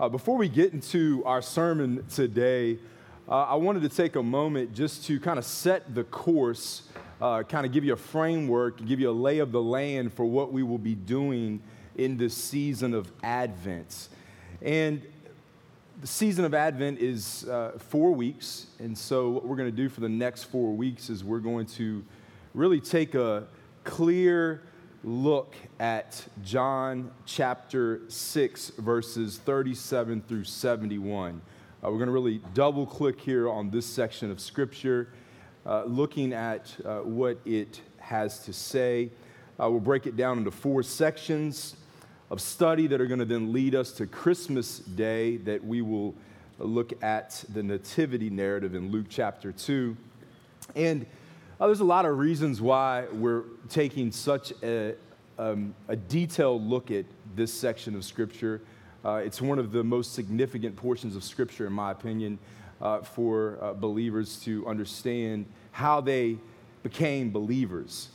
Uh, before we get into our sermon today, uh, I wanted to take a moment just to kind of set the course, uh, kind of give you a framework, give you a lay of the land for what we will be doing in this season of Advent. And the season of Advent is uh, four weeks. And so, what we're going to do for the next four weeks is we're going to really take a clear look at John chapter 6, verses 37 through 71. Uh, we're going to really double click here on this section of Scripture, uh, looking at uh, what it has to say. Uh, we'll break it down into four sections of study that are going to then lead us to Christmas Day, that we will look at the nativity narrative in Luke chapter 2. And uh, there's a lot of reasons why we're taking such a, um, a detailed look at this section of Scripture. Uh, it's one of the most significant portions of Scripture, in my opinion, uh, for uh, believers to understand how they became believers.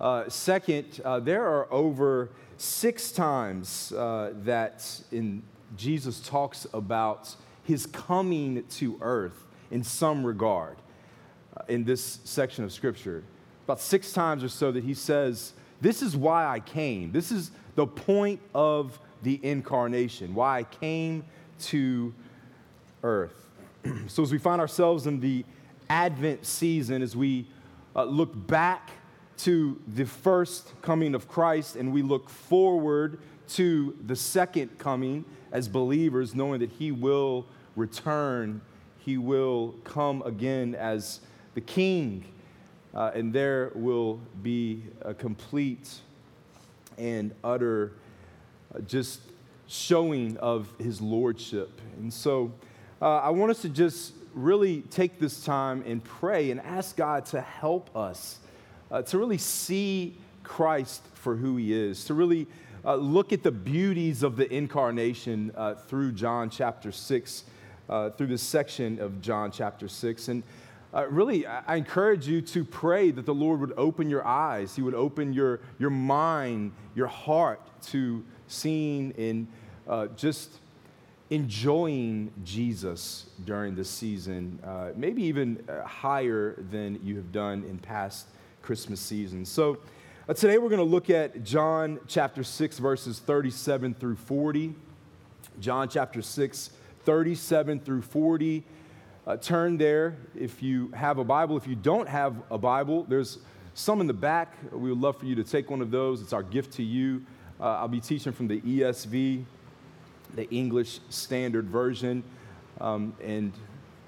Uh, second, uh, there are over six times that in Jesus talks about his coming to earth in some regard in this section of Scripture. About six times or so that he says, This is why I came. This is the point of the incarnation, why I came to earth. so, as we find ourselves in the Advent season, as we uh, look back to the first coming of Christ and we look forward to the second coming as believers, knowing that He will return, He will come again as the King, uh, and there will be a complete and utter uh, just showing of his lordship. And so uh, I want us to just really take this time and pray and ask God to help us uh, to really see Christ for who he is, to really uh, look at the beauties of the incarnation through John chapter 6, uh, through this section of John chapter 6. And uh, really, I encourage you to pray that the Lord would open your eyes, He would open your, your mind, your heart to seeing and uh, just enjoying Jesus during this season, uh, maybe even uh, higher than you have done in past Christmas seasons. So, uh, today we're going to look at John chapter 6, verses 37 through 40. John chapter 6, 37 through 40. Uh, turn there if you have a Bible. If you don't have a Bible, there's some in the back. We would love for you to take one of those. It's our gift to you. Uh, I'll be teaching from the ESV, the English Standard Version, um, and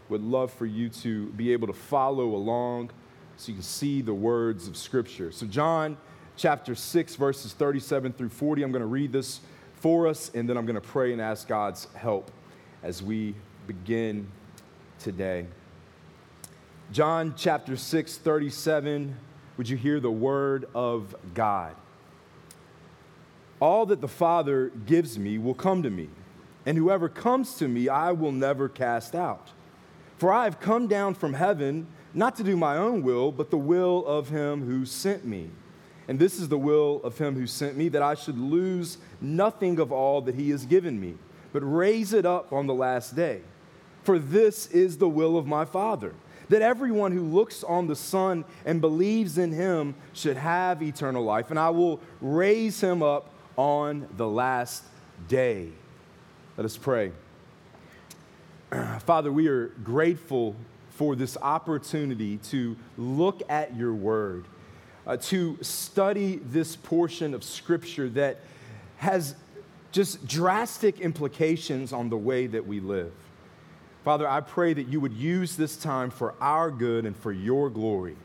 would love for you to be able to follow along so you can see the words of Scripture. So, John chapter 6, verses 37 through 40, I'm going to read this for us, and then I'm going to pray and ask God's help as we begin today. John chapter 6, 37. Would you hear the word of God? All that the Father gives me will come to me, and whoever comes to me, I will never cast out. For I have come down from heaven not to do my own will, but the will of him who sent me. And this is the will of him who sent me, that I should lose nothing of all that he has given me, but raise it up on the last day. For this is the will of my Father, that everyone who looks on the Son and believes in him should have eternal life, and I will raise him up on the last day. Let us pray. Father, we are grateful for this opportunity to look at your word, uh, to study this portion of Scripture that has just drastic implications on the way that we live. Father, I pray that you would use this time for our good and for your glory.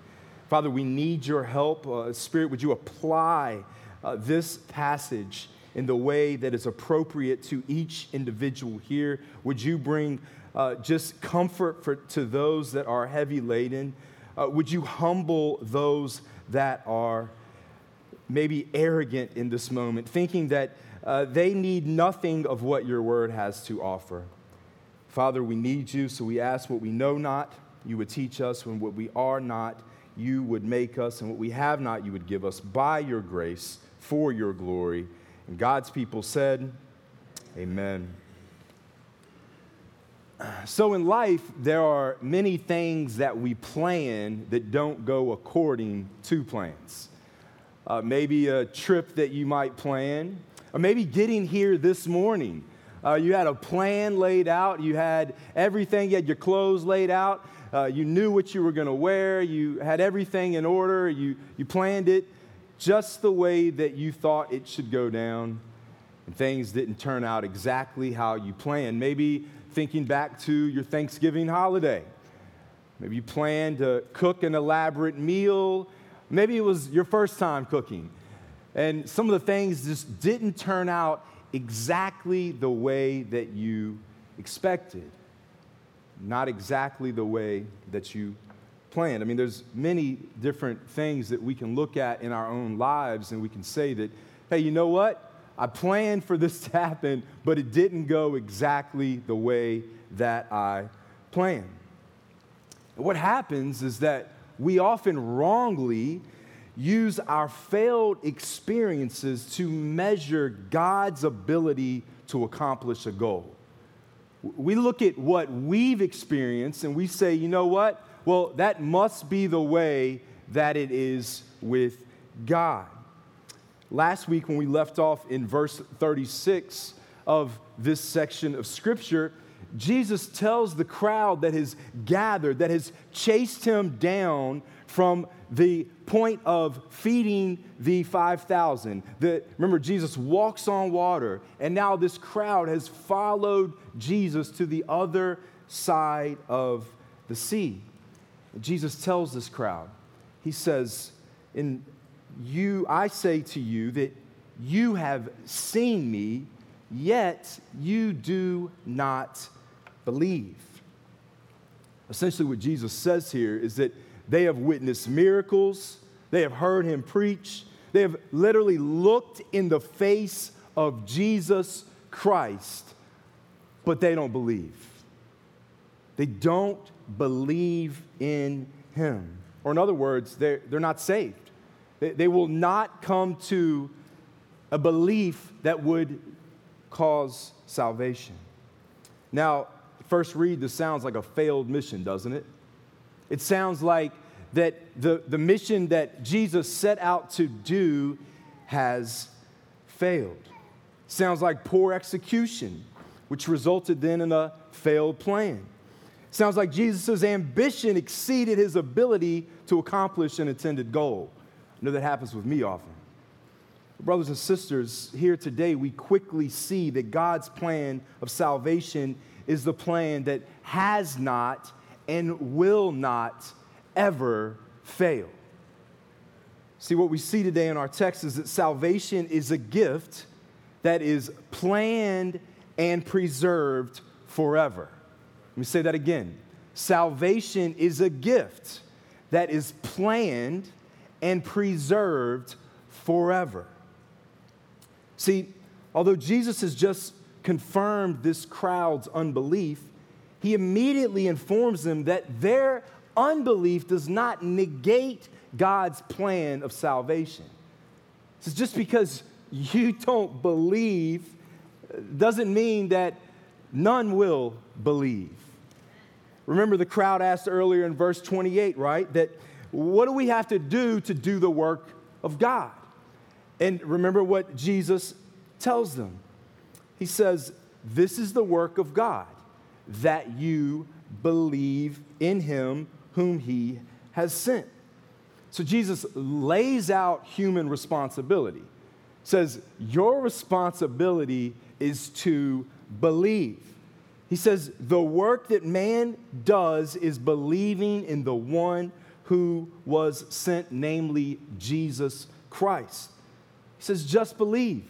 Father, we need your help. Uh, Spirit, would you apply uh, this passage in the way that is appropriate to each individual here? Would you bring uh, just comfort for, to those that are heavy laden? Uh, would you humble those that are maybe arrogant in this moment, thinking that uh, they need nothing of what your word has to offer? Father, we need you, so we ask what we know not, you would teach us, when what we are not, you would make us, and what we have not, you would give us by your grace for your glory. And God's people said, Amen. So, in life, there are many things that we plan that don't go according to plans. Uh, maybe a trip that you might plan, or maybe getting here this morning. Uh, you had a plan laid out, you had everything, you had your clothes laid out, uh, you knew what you were going to wear, you had everything in order, you, you planned it just the way that you thought it should go down, and things didn't turn out exactly how you planned. Maybe thinking back to your Thanksgiving holiday. Maybe you planned to cook an elaborate meal. Maybe it was your first time cooking. And some of the things just didn't turn out exactly the way that you expected. Not exactly the way that you planned. I mean, there's many different things that we can look at in our own lives and we can say that, hey, you know what? I planned for this to happen, but it didn't go exactly the way that I planned. What happens is that we often wrongly use our failed experiences to measure God's ability to accomplish a goal. We look at what we've experienced and we say, you know what? Well, that must be the way that it is with God last week when we left off in verse 36 of this section of Scripture, Jesus tells the crowd that has gathered, that has chased him down from the point of feeding the 5,000. That remember, Jesus walks on water, and now this crowd has followed Jesus to the other side of the sea. Jesus tells this crowd, He says in you, I say to you that you have seen me, yet you do not believe. Essentially, what Jesus says here is that they have witnessed miracles, they have heard him preach, they have literally looked in the face of Jesus Christ, but they don't believe. They don't believe in him. Or, in other words, they're, they're not saved. They, they will not come to a belief that would cause salvation. Now, first read, this sounds like a failed mission, doesn't it? It sounds like that the, the mission that Jesus set out to do has failed. Sounds like poor execution, which resulted then in a failed plan. Sounds like Jesus' ambition exceeded his ability to accomplish an intended goal. I know that happens with me often. Brothers and sisters, here today we quickly see that God's plan of salvation is the plan that has not and will not ever fail. See, what we see today in our text is that salvation is a gift that is planned and preserved forever. Let me say that again. Salvation is a gift that is planned and preserved forever. See, although Jesus has just confirmed this crowd's unbelief, he immediately informs them that their unbelief does not negate God's plan of salvation. So just because you don't believe doesn't mean that none will believe. Remember, the crowd asked earlier in verse 28, right? That what do we have to do to do the work of God? And remember what Jesus tells them. He says, This is the work of God, that you believe in him whom he has sent. So Jesus lays out human responsibility. Says, Your responsibility is to believe. He says, The work that man does is believing in the one who was sent, namely Jesus Christ. He says, just believe.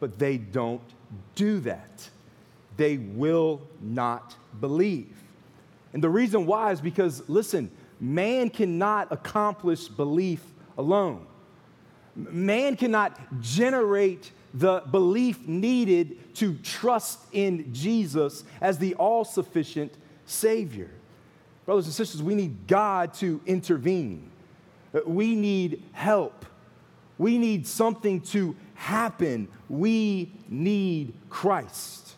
But they don't do that. They will not believe. And the reason why is because, listen, man cannot accomplish belief alone. Man cannot generate the belief needed to trust in Jesus as the all sufficient Savior. Brothers and sisters, we need God to intervene. We need help. We need something to happen. We need Christ.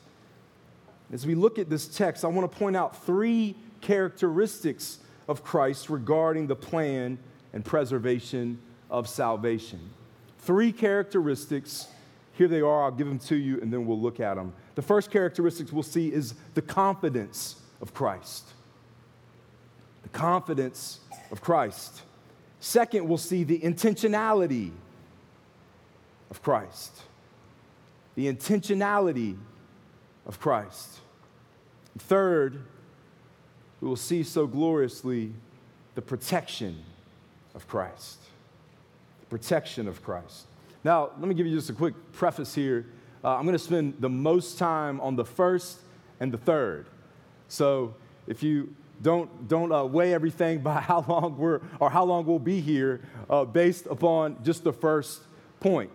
As we look at this text, I want to point out three characteristics of Christ regarding the plan and preservation of salvation. Three characteristics. Here they are. I'll give them to you and then we'll look at them. The first characteristic we'll see is the confidence of Christ. The confidence of Christ. Second, we'll see the intentionality of Christ. The intentionality of Christ. Third, we will see so gloriously the protection of Christ. The protection of Christ. Now, let me give you just a quick preface here. Uh, I'm going to spend the most time on the first and the third. So if you don't, don't uh, weigh everything by how long we're or how long we'll be here uh, based upon just the first point.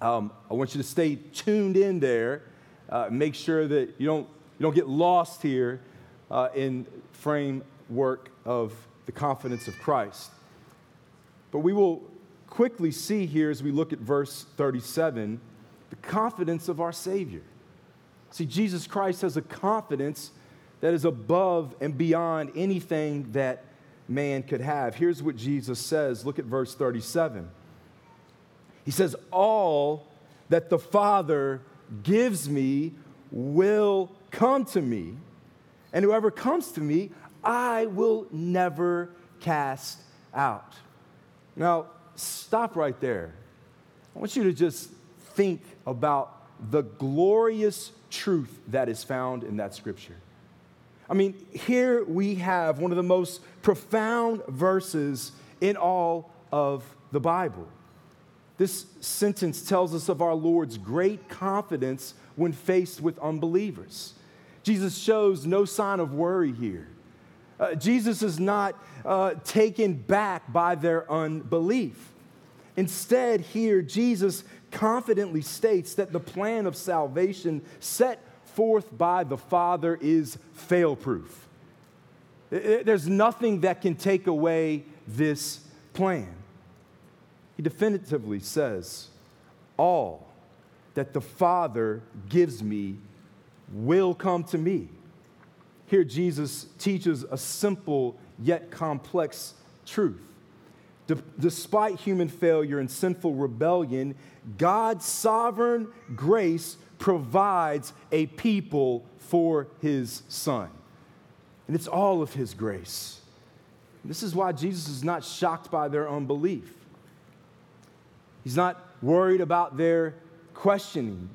Um, I want you to stay tuned in there. Uh, make sure that you don't, you don't get lost here uh, in framework of the confidence of Christ. But we will quickly see here as we look at verse 37 the confidence of our Savior. See, Jesus Christ has a confidence that is above and beyond anything that man could have. Here's what Jesus says. Look at verse 37. He says, All that the Father gives me will come to me, and whoever comes to me, I will never cast out. Now, stop right there. I want you to just think about the glorious truth that is found in that scripture. I mean, here we have one of the most profound verses in all of the Bible. This sentence tells us of our Lord's great confidence when faced with unbelievers. Jesus shows no sign of worry here. Uh, Jesus is not uh, taken back by their unbelief. Instead, here, Jesus confidently states that the plan of salvation set forth by the Father is fail proof. There's nothing that can take away this plan. He definitively says, All that the Father gives me will come to me. Here, Jesus teaches a simple yet complex truth. Despite human failure and sinful rebellion, God's sovereign grace provides a people for his Son. And it's all of his grace. This is why Jesus is not shocked by their unbelief. He's not worried about their questioning.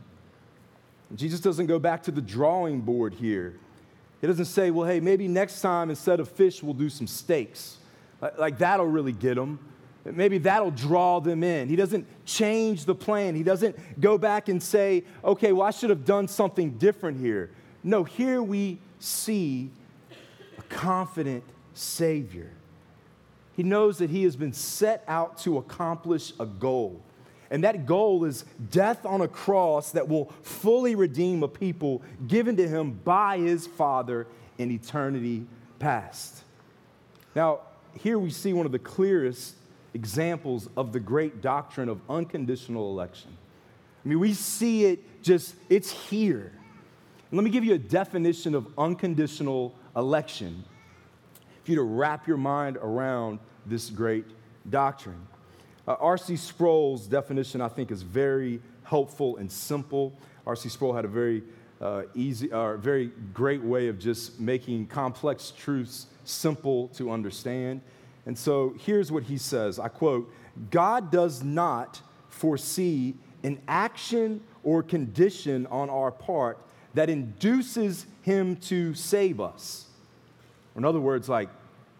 Jesus doesn't go back to the drawing board here. He doesn't say, well, hey, maybe next time instead of fish, we'll do some steaks. Like, that'll really get them. Maybe that'll draw them in. He doesn't change the plan. He doesn't go back and say, okay, well, I should have done something different here. No, here we see a confident Savior. He knows that he has been set out to accomplish a goal. And that goal is death on a cross that will fully redeem a people given to him by his Father in eternity past. Now, here we see one of the clearest examples of the great doctrine of unconditional election. I mean, we see it just, it's here. let me give you a definition of unconditional election for you to wrap your mind around this great doctrine. Uh, R.C. Sproul's definition, I think, is very helpful and simple. R.C. Sproul had a very uh, easy, or uh, very great way of just making complex truths simple to understand. And so here's what he says I quote, God does not foresee an action or condition on our part that induces him to save us. In other words, like,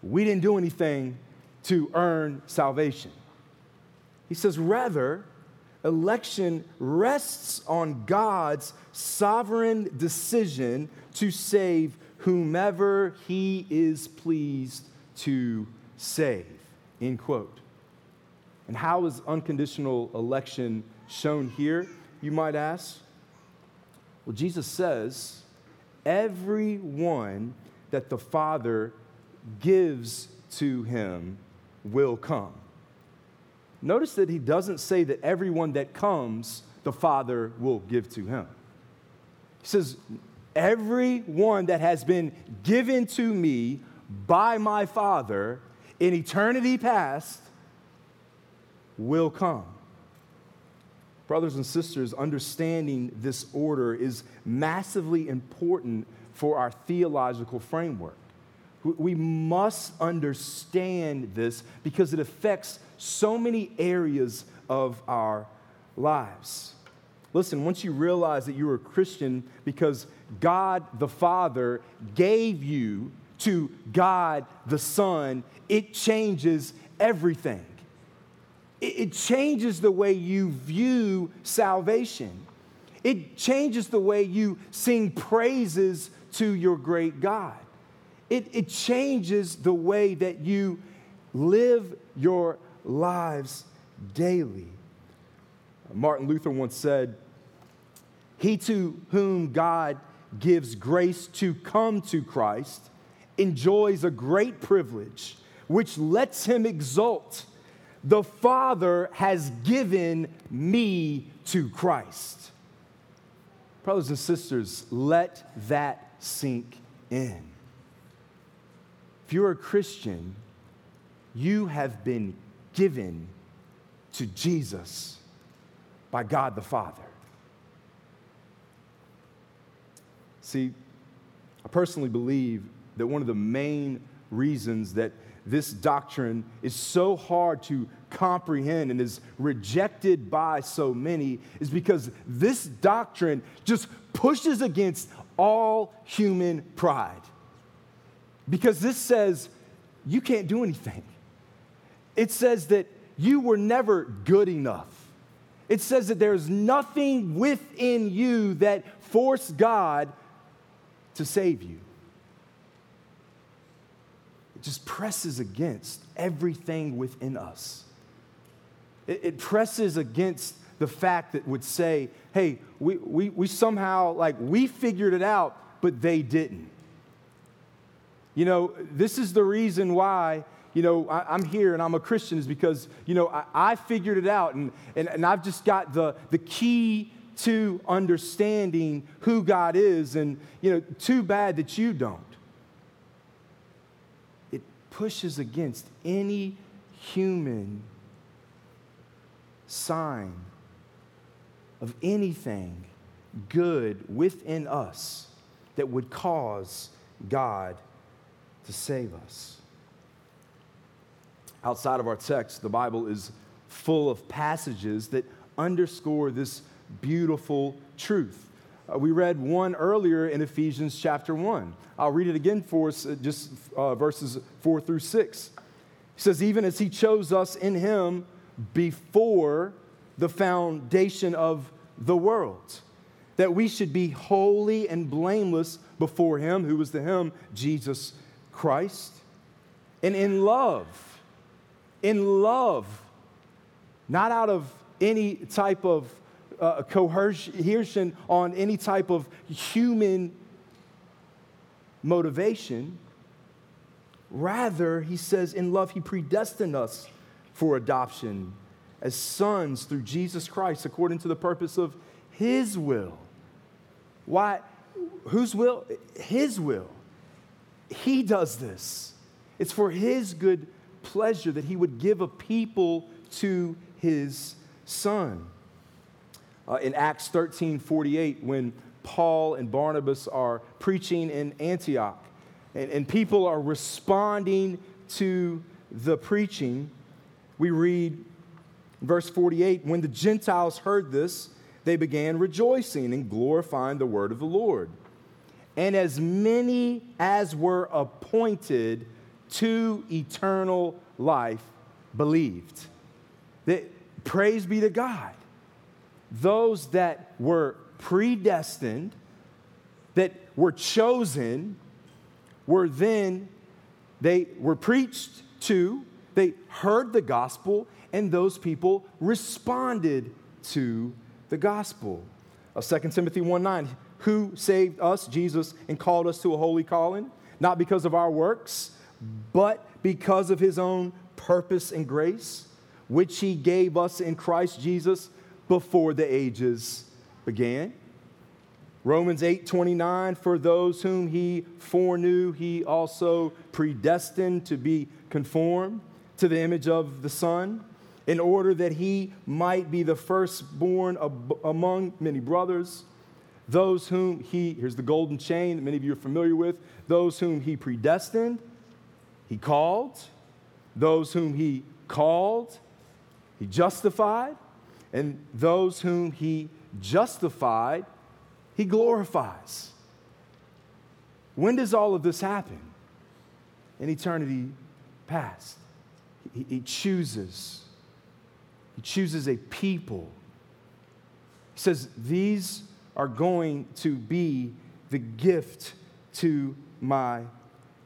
we didn't do anything to earn salvation. He says, rather, election rests on God's sovereign decision to save whomever he is pleased to save. End quote. And how is unconditional election shown here, you might ask? Well, Jesus says, everyone that the Father gives to him will come. Notice that he doesn't say that everyone that comes, the Father will give to him. He says, every one that has been given to me by my Father in eternity past will come. Brothers and sisters, understanding this order is massively important for our theological framework. We must understand this because it affects so many areas of our lives. Listen, once you realize that you're a Christian because God the Father gave you to God the Son, it changes everything. It changes the way you view salvation. It changes the way you sing praises to your great God. It, it changes the way that you live your lives daily. Martin Luther once said, He to whom God gives grace to come to Christ enjoys a great privilege which lets him exult. The Father has given me to Christ. Brothers and sisters, let that sink in. If you're a Christian, you have been given to Jesus by God the Father. See, I personally believe that one of the main reasons that this doctrine is so hard to comprehend and is rejected by so many is because this doctrine just pushes against all human pride. Because this says you can't do anything. It says that you were never good enough. It says that there's nothing within you that forced God to save you. It just presses against everything within us. It, it presses against the fact that would say, hey, we, we, we somehow, like, we figured it out, but they didn't. You know, this is the reason why, you know, I, am here and I'm a Christian is because, you know, I, I figured it out and, and, and I've just got the, the key to understanding who God is. And, you know, too bad that you don't. It pushes against any human sign of anything good within us that would cause God to save us. Outside of our text, the Bible is full of passages that underscore this beautiful truth. Uh, we read one earlier in Ephesians chapter 1. I'll read it again for us, uh, just uh, verses 4 through 6. He says, Even as he chose us in him before the foundation of the world, that we should be holy and blameless before him, who was the him, Jesus Christ. And in love, in love, not out of any type of uh, coercion on any type of human motivation. Rather, he says, in love, he predestined us for adoption as sons through Jesus Christ according to the purpose of his will. Why? Whose will? His will. He does this. It's for his good pleasure that he would give a people to his son uh, in Acts 13 48 when Paul and Barnabas are preaching in Antioch and, and people are responding to the preaching. We read verse 48 when the Gentiles heard this, they began rejoicing and glorifying the word of the Lord. And as many as were appointed to eternal life believed. That, praise be to God those that were predestined, that were chosen, were then, they were preached to, they heard the gospel, and those people responded to the gospel. Of 2 Timothy 1 9, who saved us, Jesus, and called us to a holy calling, not because of our works, but because of his own purpose and grace, which he gave us in Christ Jesus before the ages began. Romans 8 29, for those whom he foreknew, he also predestined to be conformed to the image of the Son, in order that he might be the firstborn among many brothers. Those whom he, here's the golden chain that many of you are familiar with, those whom he predestined, he called. Those whom he called, he justified. And those whom he justified, he glorifies. When does all of this happen? In eternity past. He, he chooses. He chooses a people. He says, These are going to be the gift to my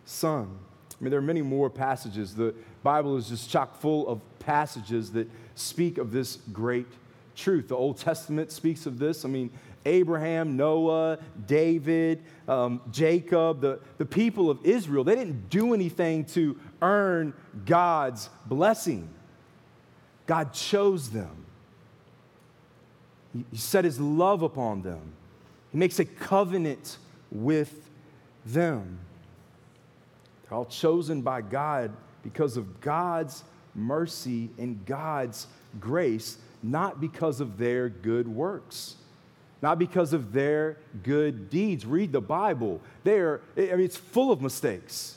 son. I mean, there are many more passages. The Bible is just chock full of passages that speak of this great truth. The Old Testament speaks of this. I mean, Abraham, Noah, David, um, Jacob, the, the people of Israel, they didn't do anything to earn God's blessing. God chose them, He, set His love upon them, He makes a covenant with them. They're all chosen by God because of God's mercy and God's grace, not because of their good works not because of their good deeds. Read the Bible. There, I mean, it's full of mistakes.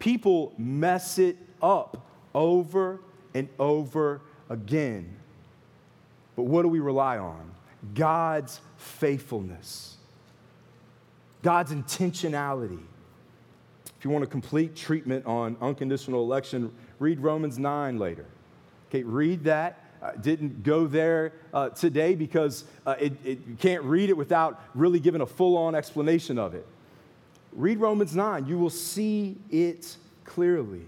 People mess it up over and over again. But what do we rely on? God's faithfulness, God's intentionality. If you want a complete treatment on unconditional election, read Romans 9 later. Okay, read that uh, didn't go there uh, today because uh, it, it, you can't read it without really giving a full on explanation of it. Read Romans 9, you will see it clearly.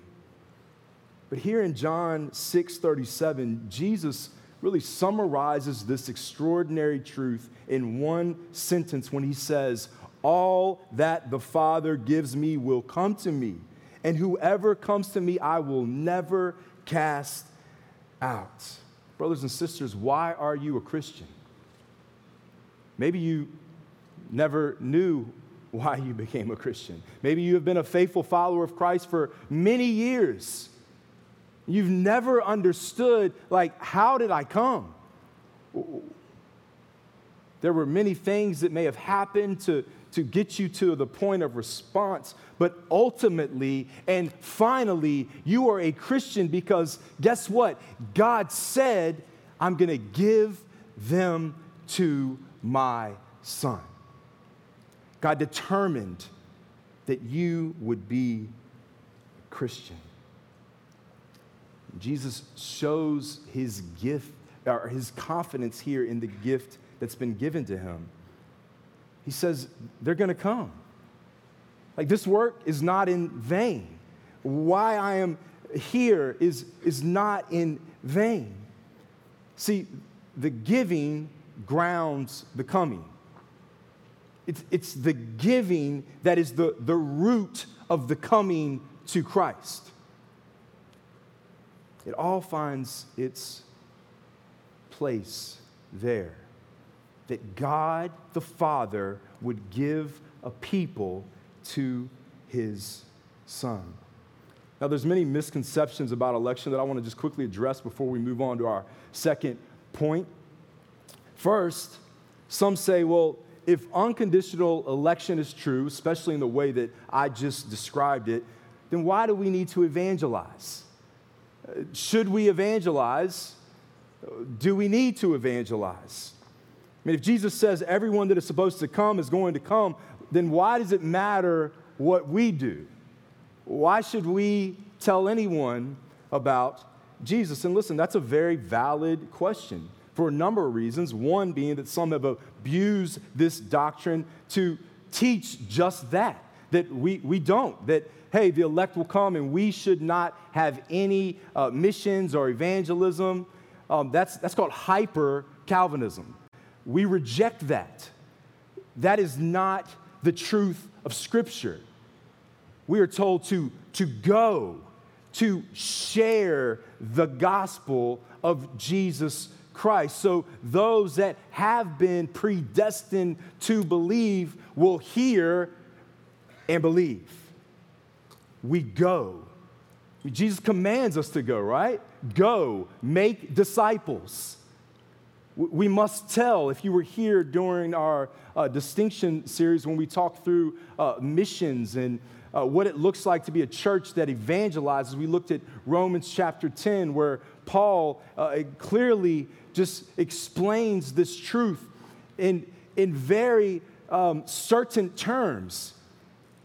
But here in John 6 37, Jesus really summarizes this extraordinary truth in one sentence when he says, All that the Father gives me will come to me, and whoever comes to me, I will never cast out. Brothers and sisters, why are you a Christian? Maybe you never knew why you became a Christian. Maybe you have been a faithful follower of Christ for many years. You've never understood, like, how did I come? There were many things that may have happened to to get you to the point of response. But ultimately and finally, you are a Christian because guess what? God said, I'm going to give them to my son. God determined that you would be a Christian. Jesus shows his gift or his confidence here in the gift that's been given to him he says they're going to come. Like this work is not in vain. Why I am here is, is not in vain. See, the giving grounds the coming. It's, it's the giving that is the, the root of the coming to Christ. It all finds its place there that God the Father would give a people to his Son. Now, there's many misconceptions about election that I want to just quickly address before we move on to our second point. First, some say, well, if unconditional election is true, especially in the way that I just described it, then why do we need to evangelize? Should we evangelize? Do we need to evangelize? I mean, if Jesus says everyone that is supposed to come is going to come, then why does it matter what we do? Why should we tell anyone about Jesus? And listen, that's a very valid question for a number of reasons. One being that some have abused this doctrine to teach just that, that we, we don't, that, hey, the elect will come and we should not have any uh, missions or evangelism. Um, that's, that's called hyper Calvinism. We reject that. That is not the truth of Scripture. We are told to, to go, to share the gospel of Jesus Christ. So those that have been predestined to believe will hear and believe. We go. Jesus commands us to go, right? Go, make disciples. We must tell, if you were here during our uh, distinction series when we talked through uh, missions and uh, what it looks like to be a church that evangelizes, we looked at Romans chapter 10, where Paul uh, clearly just explains this truth in, in very um, certain terms.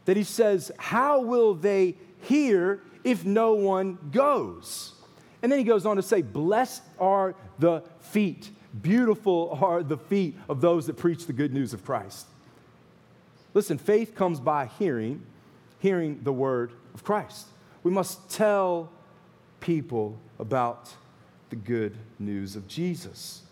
That he says, How will they hear if no one goes? And then he goes on to say, Blessed are the feet, beautiful are the feet of those that preach the good news of Christ. Listen, faith comes by hearing, hearing the word of Christ. We must tell people about the good news of Jesus.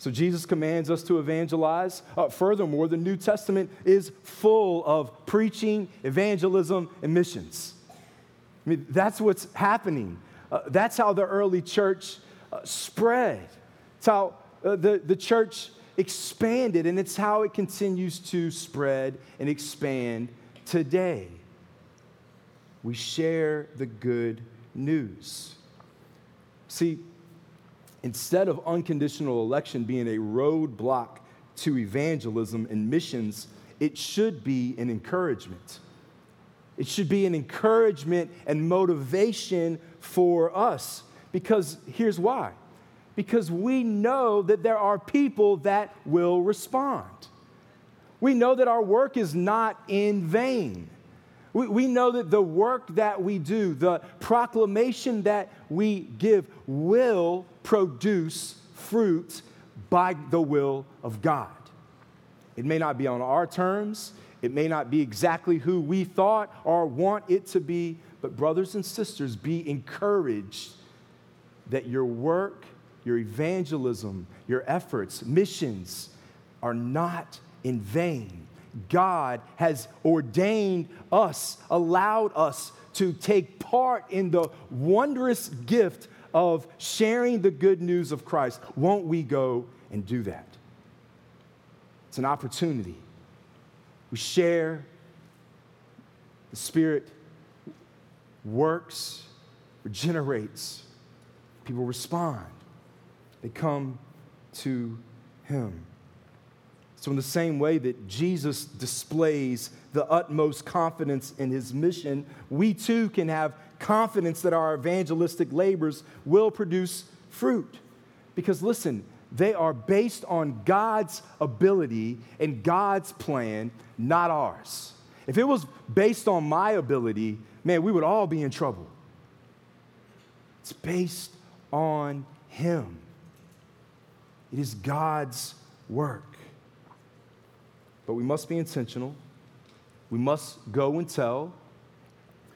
So Jesus commands us to evangelize. Uh, furthermore, the New Testament is full of preaching, evangelism, and missions. I mean, that's what's happening. Uh, that's how the early church uh, spread. It's how uh, the, the church expanded, and it's how it continues to spread and expand today. We share the good news. See, instead of unconditional election being a roadblock to evangelism and missions, it should be an encouragement. It should be an encouragement and motivation for us. Because here's why because we know that there are people that will respond. We know that our work is not in vain. We, we know that the work that we do, the proclamation that we give, will produce fruit by the will of God. It may not be on our terms, it may not be exactly who we thought or want it to be, but brothers and sisters, be encouraged that your work, your evangelism, your efforts, missions are not in vain. God has ordained us, allowed us to take part in the wondrous gift of sharing the good news of Christ. Won't we go and do that? It's an opportunity. We share, the Spirit works, regenerates, people respond, they come to Him. So, in the same way that Jesus displays the utmost confidence in his mission, we too can have confidence that our evangelistic labors will produce fruit. Because listen, they are based on God's ability and God's plan, not ours. If it was based on my ability, man, we would all be in trouble. It's based on Him, it is God's work. But we must be intentional. We must go and tell.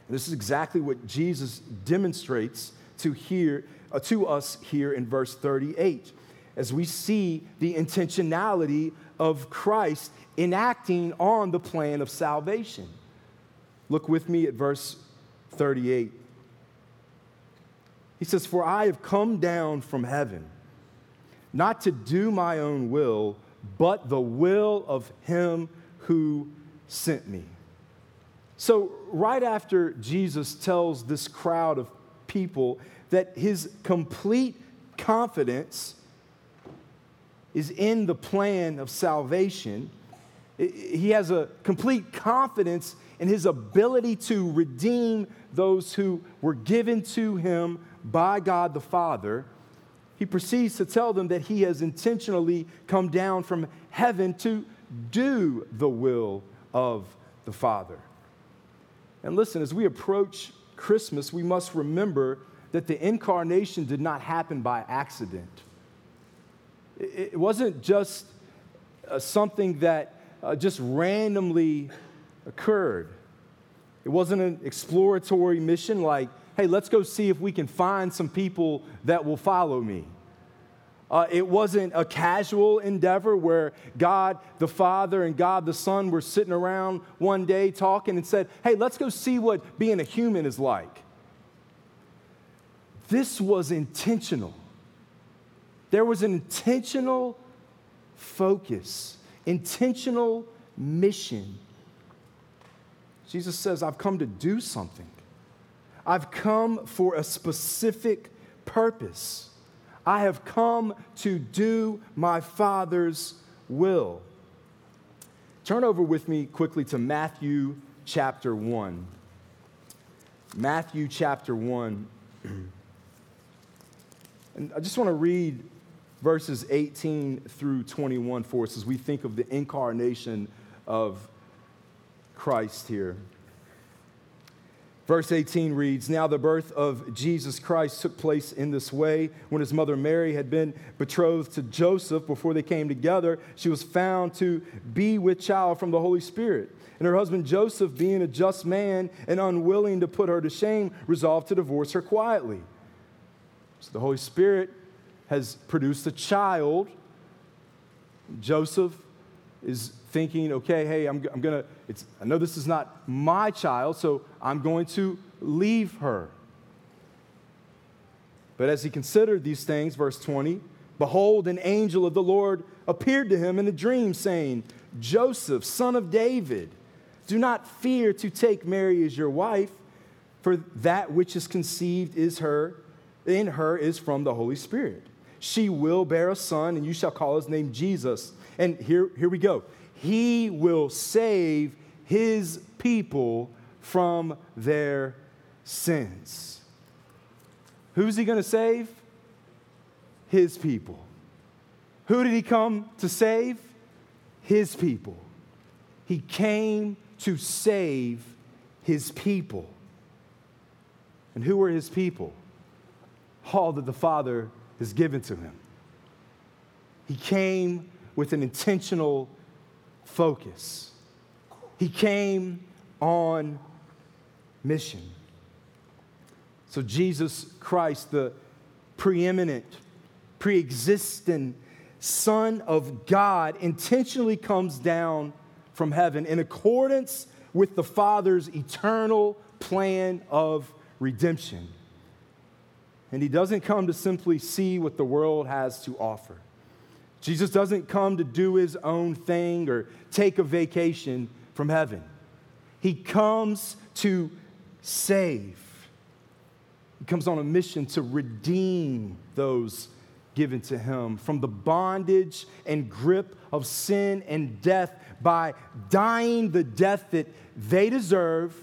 And this is exactly what Jesus demonstrates to, hear, uh, to us here in verse 38 as we see the intentionality of Christ enacting on the plan of salvation. Look with me at verse 38. He says, For I have come down from heaven, not to do my own will, but the will of him who sent me. So, right after Jesus tells this crowd of people that his complete confidence is in the plan of salvation, he has a complete confidence in his ability to redeem those who were given to him by God the Father he proceeds to tell them that he has intentionally come down from heaven to do the will of the Father. And listen, as we approach Christmas, we must remember that the incarnation did not happen by accident. It wasn't just uh, something that uh, just randomly occurred. It wasn't an exploratory mission like hey, let's go see if we can find some people that will follow me. Uh, it wasn't a casual endeavor where God the Father and God the Son were sitting around one day talking and said, hey, let's go see what being a human is like. This was intentional. There was an intentional focus, intentional mission. Jesus says, I've come to do something. I've come for a specific purpose. I have come to do my Father's will. Turn over with me quickly to Matthew chapter 1. Matthew chapter 1. and I just want to read verses 18 through 21 for us as we think of the incarnation of Christ here. Verse 18 reads Now the birth of Jesus Christ took place in this way. When his mother Mary had been betrothed to Joseph before they came together, she was found to be with child from the Holy Spirit. And her husband Joseph, being a just man and unwilling to put her to shame, resolved to divorce her quietly. So the Holy Spirit has produced a child. Joseph is thinking, okay, hey, I'm, I'm going to, I know this is not my child, so I'm going to leave her. But as he considered these things, verse 20, behold, an angel of the Lord appeared to him in a dream, saying, Joseph, son of David, do not fear to take Mary as your wife, for that which is conceived is her, in her is from the Holy Spirit. She will bear a son, and you shall call his name Jesus. And here, here we go he will save his people from their sins. Who's he going to save? His people. Who did he come to save? His people. He came to save his people. And who were his people? All that the Father has given to him. He came with an intentional focus. He came on mission. So, Jesus Christ, the preeminent, pre existent Son of God, intentionally comes down from heaven in accordance with the Father's eternal plan of redemption. And he doesn't come to simply see what the world has to offer. Jesus doesn't come to do his own thing or take a vacation from heaven. He comes to save. He comes on a mission to redeem those given to him from the bondage and grip of sin and death by dying the death that they deserve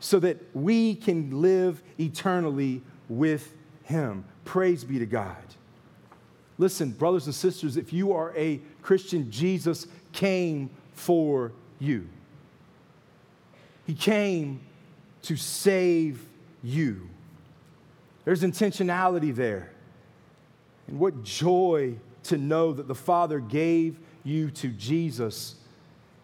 so that we can live eternally with him. Praise be to God. Listen, brothers and sisters, if you are a Christian, Jesus came for you. He came to save you. There's intentionality there. And what joy to know that the Father gave you to Jesus.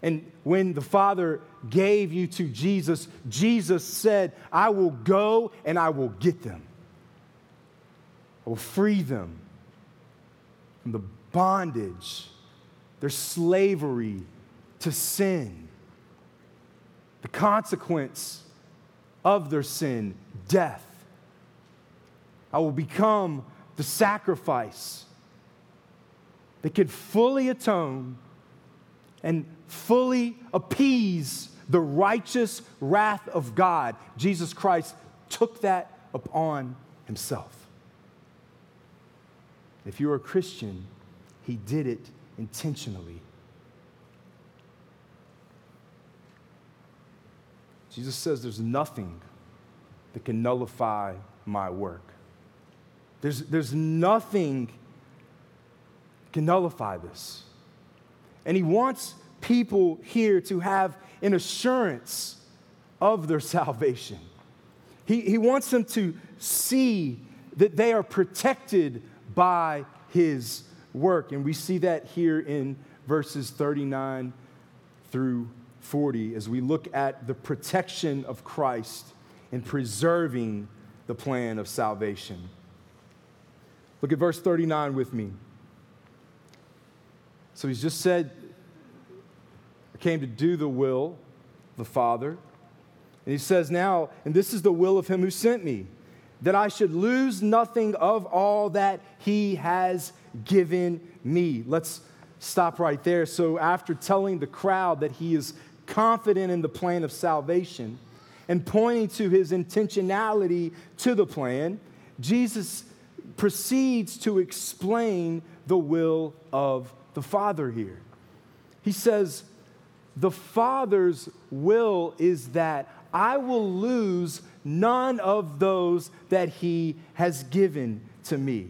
And when the Father gave you to Jesus, Jesus said, I will go and I will get them. I will free them from the bondage, their slavery to sin, the consequence of their sin, death. I will become the sacrifice that could fully atone and fully appease the righteous wrath of God. Jesus Christ took that upon himself. If you're a Christian, he did it intentionally. Jesus says there's nothing that can nullify my work. There's, there's nothing can nullify this. And he wants people here to have an assurance of their salvation. He, he wants them to see that they are protected by his work. And we see that here in verses 39 through 40 as we look at the protection of Christ in preserving the plan of salvation. Look at verse 39 with me. So he's just said, I came to do the will of the Father. And he says now, and this is the will of him who sent me that I should lose nothing of all that he has given me. Let's stop right there. So, after telling the crowd that he is confident in the plan of salvation and pointing to his intentionality to the plan, Jesus proceeds to explain the will of the Father here. He says, The Father's will is that I will lose none of those that he has given to me.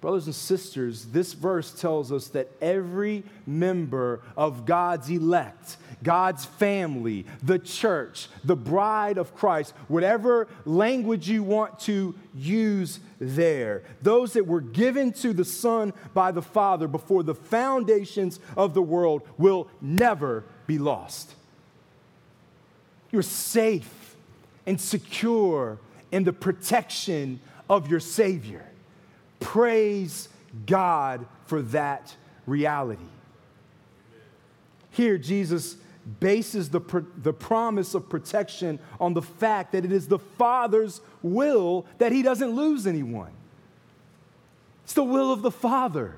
Brothers and sisters, this verse tells us that every member of God's elect, God's family, the church, the bride of Christ, whatever language you want to use there, those that were given to the Son by the Father before the foundations of the world will never be lost. You're safe and secure in the protection of your Savior. Praise God for that reality. Here, Jesus bases the, the promise of protection on the fact that it is the Father's will that He doesn't lose anyone. It's the will of the Father.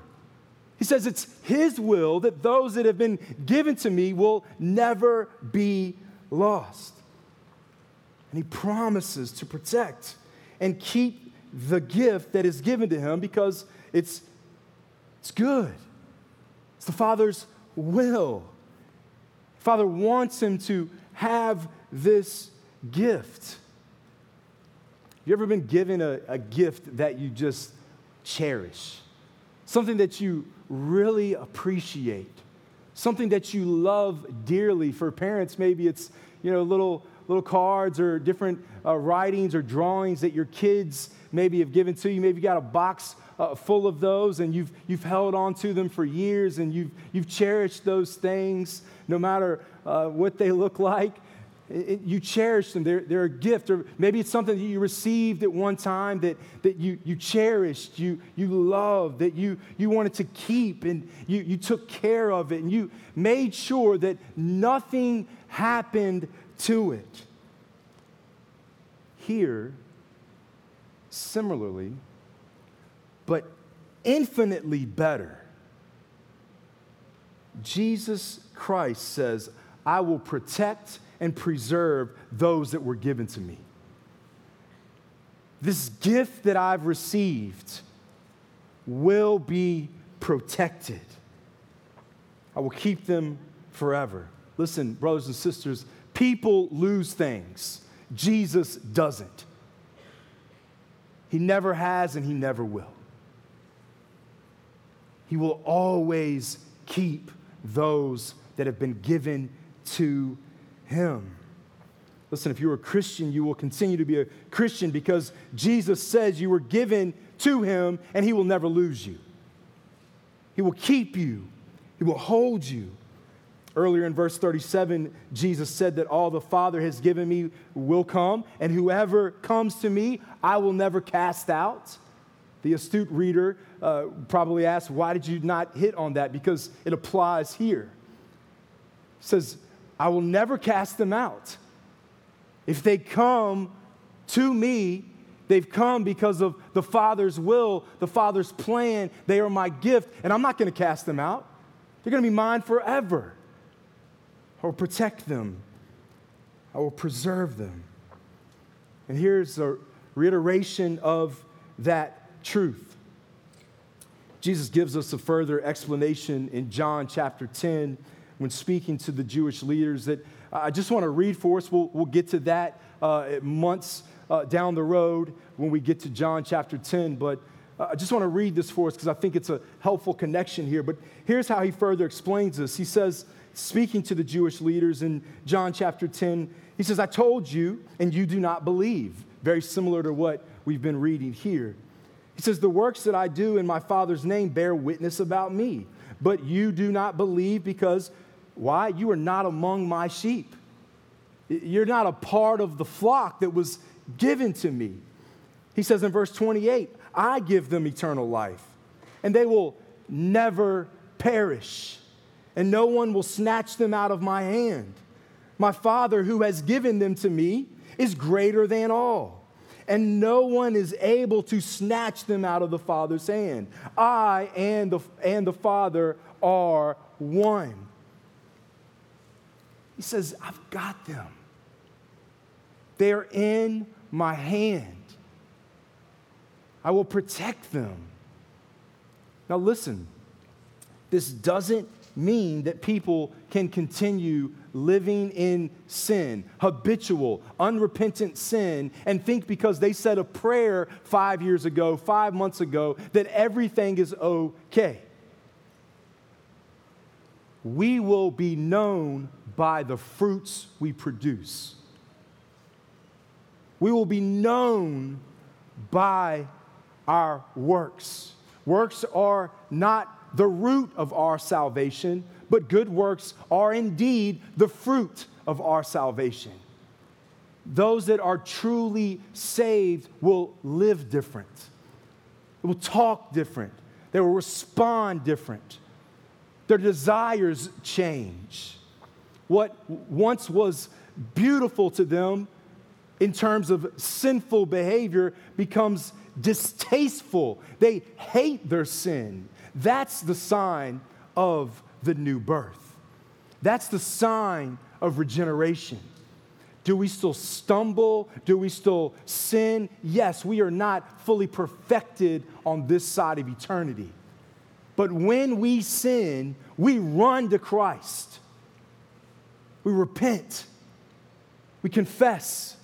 He says it's His will that those that have been given to me will never be lost. And He promises to protect and keep the gift that is given to him because it's, it's good. It's the Father's will. Father wants him to have this gift. You ever been given a, a gift that you just cherish? Something that you really appreciate? Something that you love dearly. For parents, maybe it's, you know, little, little cards or different uh, writings or drawings that your kids maybe have given to you. Maybe you got a box uh, full of those and you've, you've held on to them for years and you've, you've cherished those things no matter uh, what they look like. It, you cherish them. They're, they're a gift. Or maybe it's something that you received at one time that, that you, you cherished, you, you loved, that you, you wanted to keep, and you, you took care of it, and you made sure that nothing happened to it. Here, similarly, but infinitely better. Jesus Christ says, I will protect and preserve those that were given to me. This gift that I've received will be protected. I will keep them forever. Listen, brothers and sisters, people lose things, Jesus doesn't. He never has and he never will. He will always keep those that have been given to him. Listen, if you're a Christian, you will continue to be a Christian because Jesus says you were given to him and he will never lose you. He will keep you, he will hold you. Earlier in verse 37, Jesus said that all the Father has given me will come, and whoever comes to me, I will never cast out. The astute reader uh, probably asks, Why did you not hit on that? Because it applies here. It says, I will never cast them out. If they come to me, they've come because of the Father's will, the Father's plan. They are my gift, and I'm not going to cast them out. They're going to be mine forever. I will protect them. I will preserve them. And here's a reiteration of that truth. Jesus gives us a further explanation in John chapter 10 when speaking to the Jewish leaders that I just want to read for us. We'll, we'll get to that uh, months uh, down the road when we get to John chapter 10. But uh, I just want to read this for us because I think it's a helpful connection here. But here's how he further explains this. He says, speaking to the Jewish leaders in John chapter 10, he says, I told you, and you do not believe. Very similar to what we've been reading here. He says, The works that I do in my Father's name bear witness about me, but you do not believe because, why? You are not among my sheep. You're not a part of the flock that was given to me. He says in verse 28, I give them eternal life, and they will never perish and no one will snatch them out of my hand. My Father, who has given them to me, is greater than all, and no one is able to snatch them out of the Father's hand. I and the, and the Father are one. He says, I've got them. They're in my hand. I will protect them. Now, listen, this doesn't mean that people can continue living in sin, habitual, unrepentant sin, and think because they said a prayer five years ago, five months ago, that everything is okay. We will be known by the fruits we produce. We will be known by our works. Works are not the root of our salvation, but good works are indeed the fruit of our salvation. Those that are truly saved will live different, they will talk different, they will respond different, their desires change. What once was beautiful to them in terms of sinful behavior becomes distasteful. They hate their sin. That's the sign of the new birth. That's the sign of regeneration. Do we still stumble? Do we still sin? Yes, we are not fully perfected on this side of eternity. But when we sin, we run to Christ. We repent. We confess.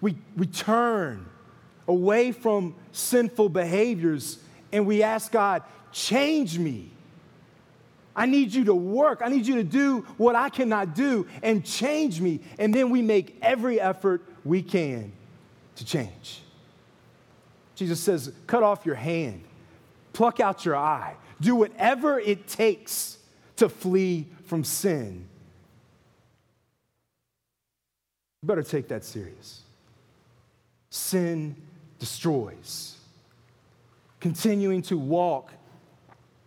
We, we turn away from sinful behaviors and we ask God, change me. I need you to work. I need you to do what I cannot do and change me. And then we make every effort we can to change. Jesus says, cut off your hand, pluck out your eye, do whatever it takes to flee from sin. You better take that serious. Sin destroys. Continuing to walk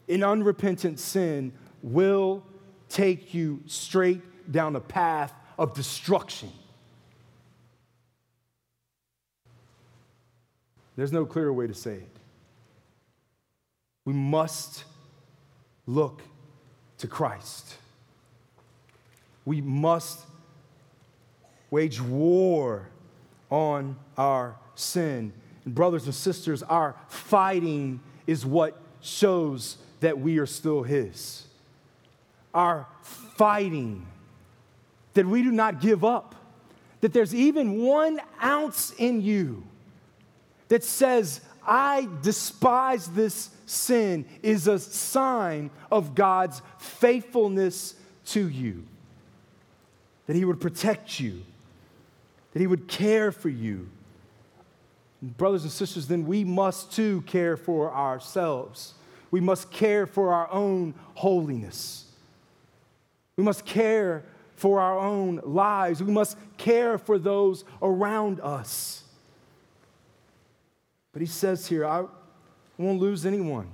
in unrepentant sin will take you straight down a path of destruction. There's no clearer way to say it. We must look to Christ. We must wage war on our sin. And brothers and sisters, our fighting is what shows that we are still His. Our fighting, that we do not give up, that there's even one ounce in you that says, I despise this sin, is a sign of God's faithfulness to you. That He would protect you, that He would care for you. Brothers and sisters, then we must too care for ourselves we must care for our own holiness. We must care for our own lives. We must care for those around us. But he says here, I won't lose anyone.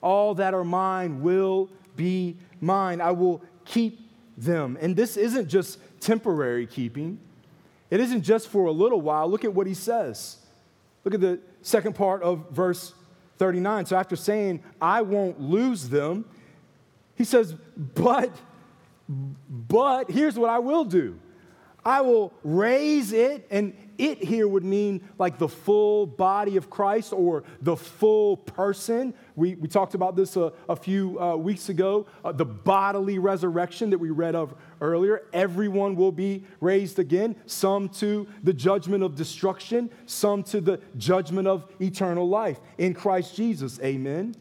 All that are mine will be mine. I will keep them. And this isn't just temporary keeping, it isn't just for a little while. Look at what he says. Look at the second part of verse 39. So after saying, I won't lose them, he says, but, but here's what I will do. I will raise it, and it here would mean like the full body of Christ or the full person. We, we talked about this a, a few uh, weeks ago uh, the bodily resurrection that we read of earlier. Everyone will be raised again, some to the judgment of destruction, some to the judgment of eternal life in Christ Jesus. Amen.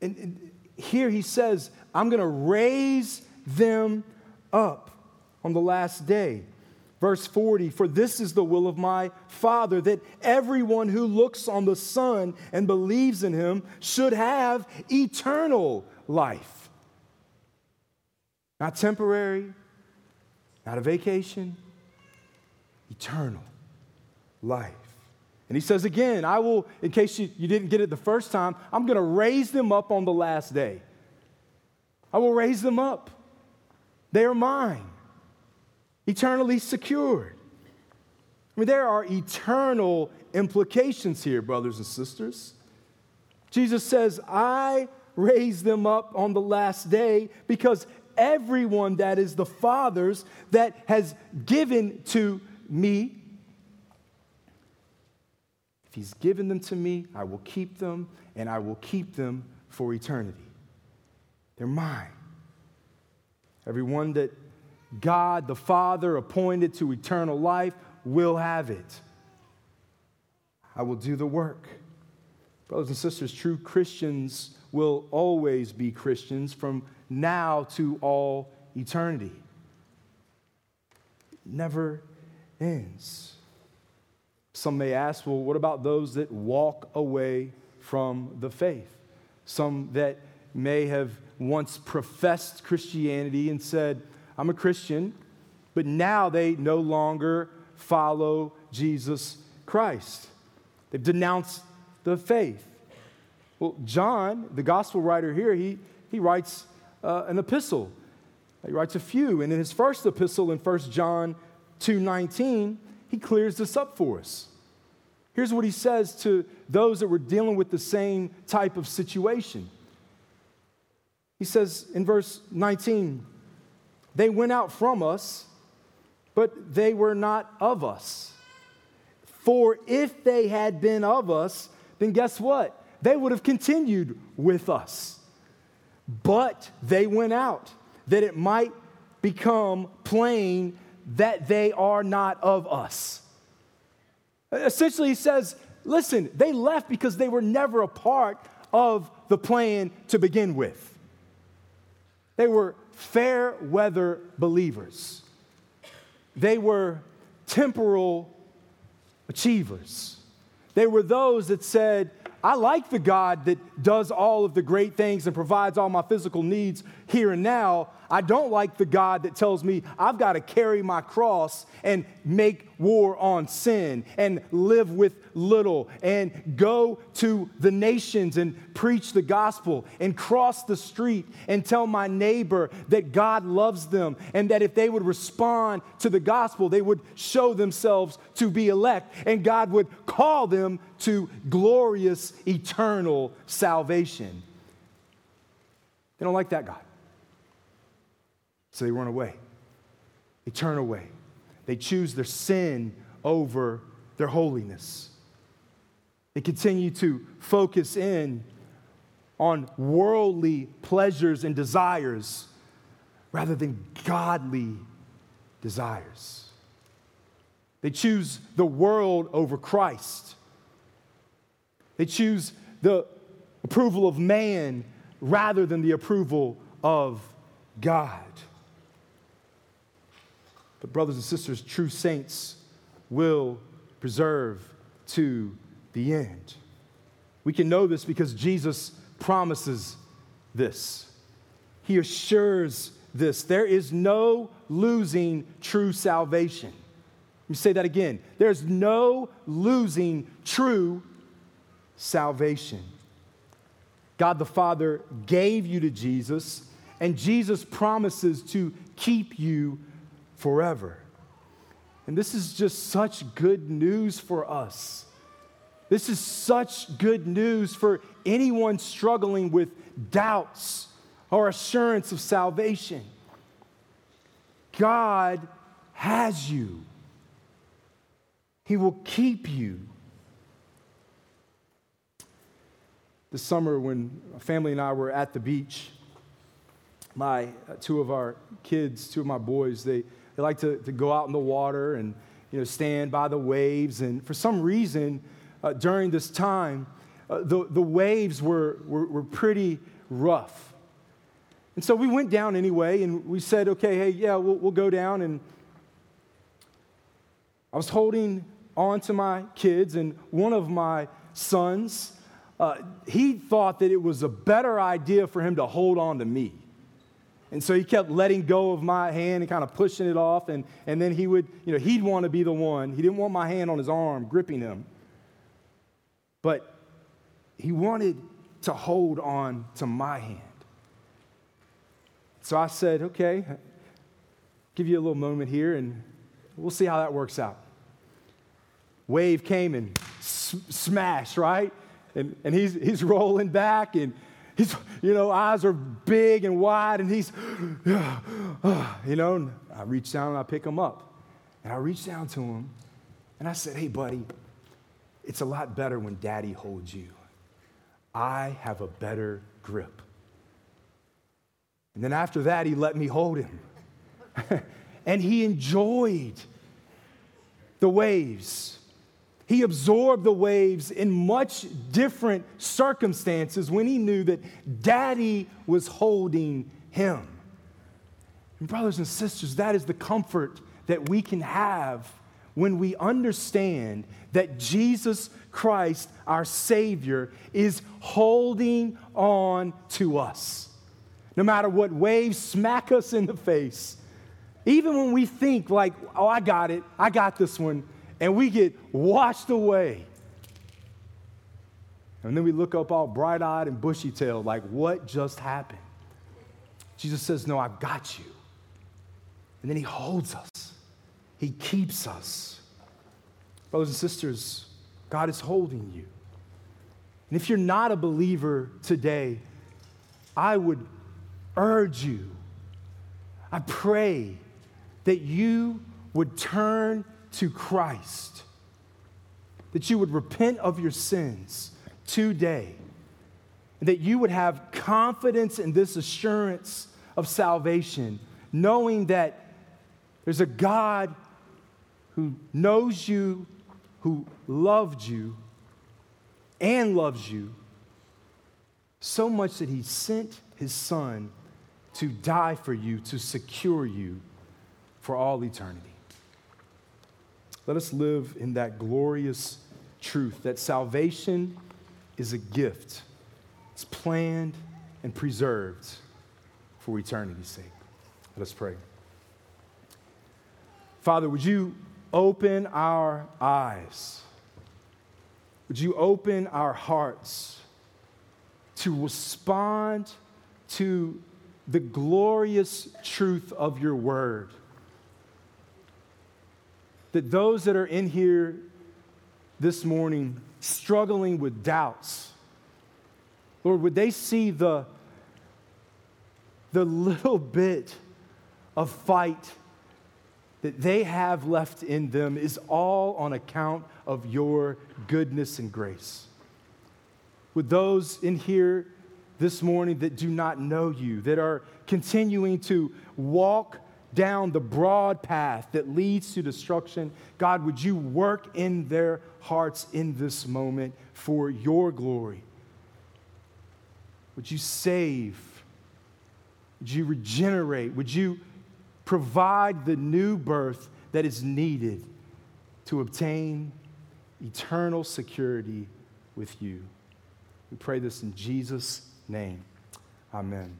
And, and here he says, I'm going to raise them up on the last day. Verse 40 For this is the will of my Father, that everyone who looks on the Son and believes in him should have eternal life. Not temporary, not a vacation, eternal life. And he says again, I will, in case you, you didn't get it the first time, I'm going to raise them up on the last day. I will raise them up. They are mine eternally secured. I mean, there are eternal implications here, brothers and sisters. Jesus says, I raise them up on the last day because everyone that is the Father's that has given to me, if He's given them to me, I will keep them and I will keep them for eternity. They're mine. Everyone that God the Father appointed to eternal life will have it. I will do the work. Brothers and sisters, true Christians will always be Christians from now to all eternity. It never ends. Some may ask, well, what about those that walk away from the faith? Some that may have once professed Christianity and said, I'm a Christian, but now they no longer follow Jesus Christ. They've denounced the faith. Well, John, the gospel writer here, he, he writes uh, an epistle. He writes a few. And in his first epistle in 1 John 2.19, he clears this up for us. Here's what he says to those that were dealing with the same type of situation. He says in verse 19, they went out from us, but they were not of us. For if they had been of us, then guess what? They would have continued with us. But they went out that it might become plain that they are not of us. Essentially, he says, listen, they left because they were never a part of the plan to begin with. They were fair weather believers, they were temporal achievers. They were those that said, I like the God that does all of the great things and provides all my physical needs here and now. I don't like the God that tells me I've got to carry my cross and make war on sin and live with little and go to the nations and preach the gospel and cross the street and tell my neighbor that God loves them and that if they would respond to the gospel, they would show themselves to be elect and God would call them to glorious eternal salvation. They don't like that God. So they run away. They turn away. They choose their sin over their holiness. They continue to focus in on worldly pleasures and desires rather than godly desires. They choose the world over Christ. They choose the approval of man rather than the approval of God. But, brothers and sisters, true saints will preserve to the end. We can know this because Jesus promises this. He assures this. There is no losing true salvation. Let me say that again. There's no losing true salvation. God the Father gave you to Jesus, and Jesus promises to keep you forever. And this is just such good news for us. This is such good news for anyone struggling with doubts or assurance of salvation. God has you, He will keep you. This summer, when my family and I were at the beach, my uh, two of our kids, two of my boys, they they like to, to go out in the water and you know, stand by the waves. And for some reason, uh, during this time, uh, the, the waves were, were, were pretty rough. And so we went down anyway, and we said, okay, hey, yeah, we'll, we'll go down. And I was holding on to my kids, and one of my sons, uh, he thought that it was a better idea for him to hold on to me. And so he kept letting go of my hand and kind of pushing it off. And, and then he would, you know, he'd want to be the one. He didn't want my hand on his arm, gripping him. But he wanted to hold on to my hand. So I said, okay, give you a little moment here and we'll see how that works out. wave came and s- smashed, right? And, and he's, he's rolling back and his you know, eyes are big and wide and he's, uh, you know, I reach down and I pick him up. And I reach down to him and I said, hey, buddy, it's a lot better when daddy holds you. I have a better grip. And then after that, he let me hold him. and he enjoyed the waves. He absorbed the waves in much different circumstances when he knew that daddy was holding him. And, brothers and sisters, that is the comfort that we can have when we understand that Jesus Christ, our Savior, is holding on to us. No matter what waves smack us in the face, even when we think, like, oh, I got it, I got this one, and we get washed away. And then we look up all bright eyed and bushy tailed, like, what just happened? Jesus says, No, I've got you. And then he holds us, he keeps us. Brothers and sisters, God is holding you. And if you're not a believer today, I would urge you, I pray that you would turn to Christ, that you would repent of your sins today, and that you would have confidence in this assurance of salvation, knowing that there's a God who knows you, who loved you, and loves you so much that he sent his son to die for you, to secure you for all eternity. Let us live in that glorious truth that salvation is a gift. It's planned and preserved for eternity's sake. Let us pray. Father, would you open our eyes? Would you open our hearts to respond to the glorious truth of your word? That those that are in here this morning struggling with doubts, Lord, would they see the, the little bit of fight that they have left in them is all on account of your goodness and grace? Would those in here this morning that do not know you, that are continuing to walk down the broad path that leads to destruction, God, would you work in their hearts in this moment for your glory? Would you save? Would you regenerate? Would you provide the new birth that is needed to obtain eternal security with you? We pray this in Jesus' name. Amen.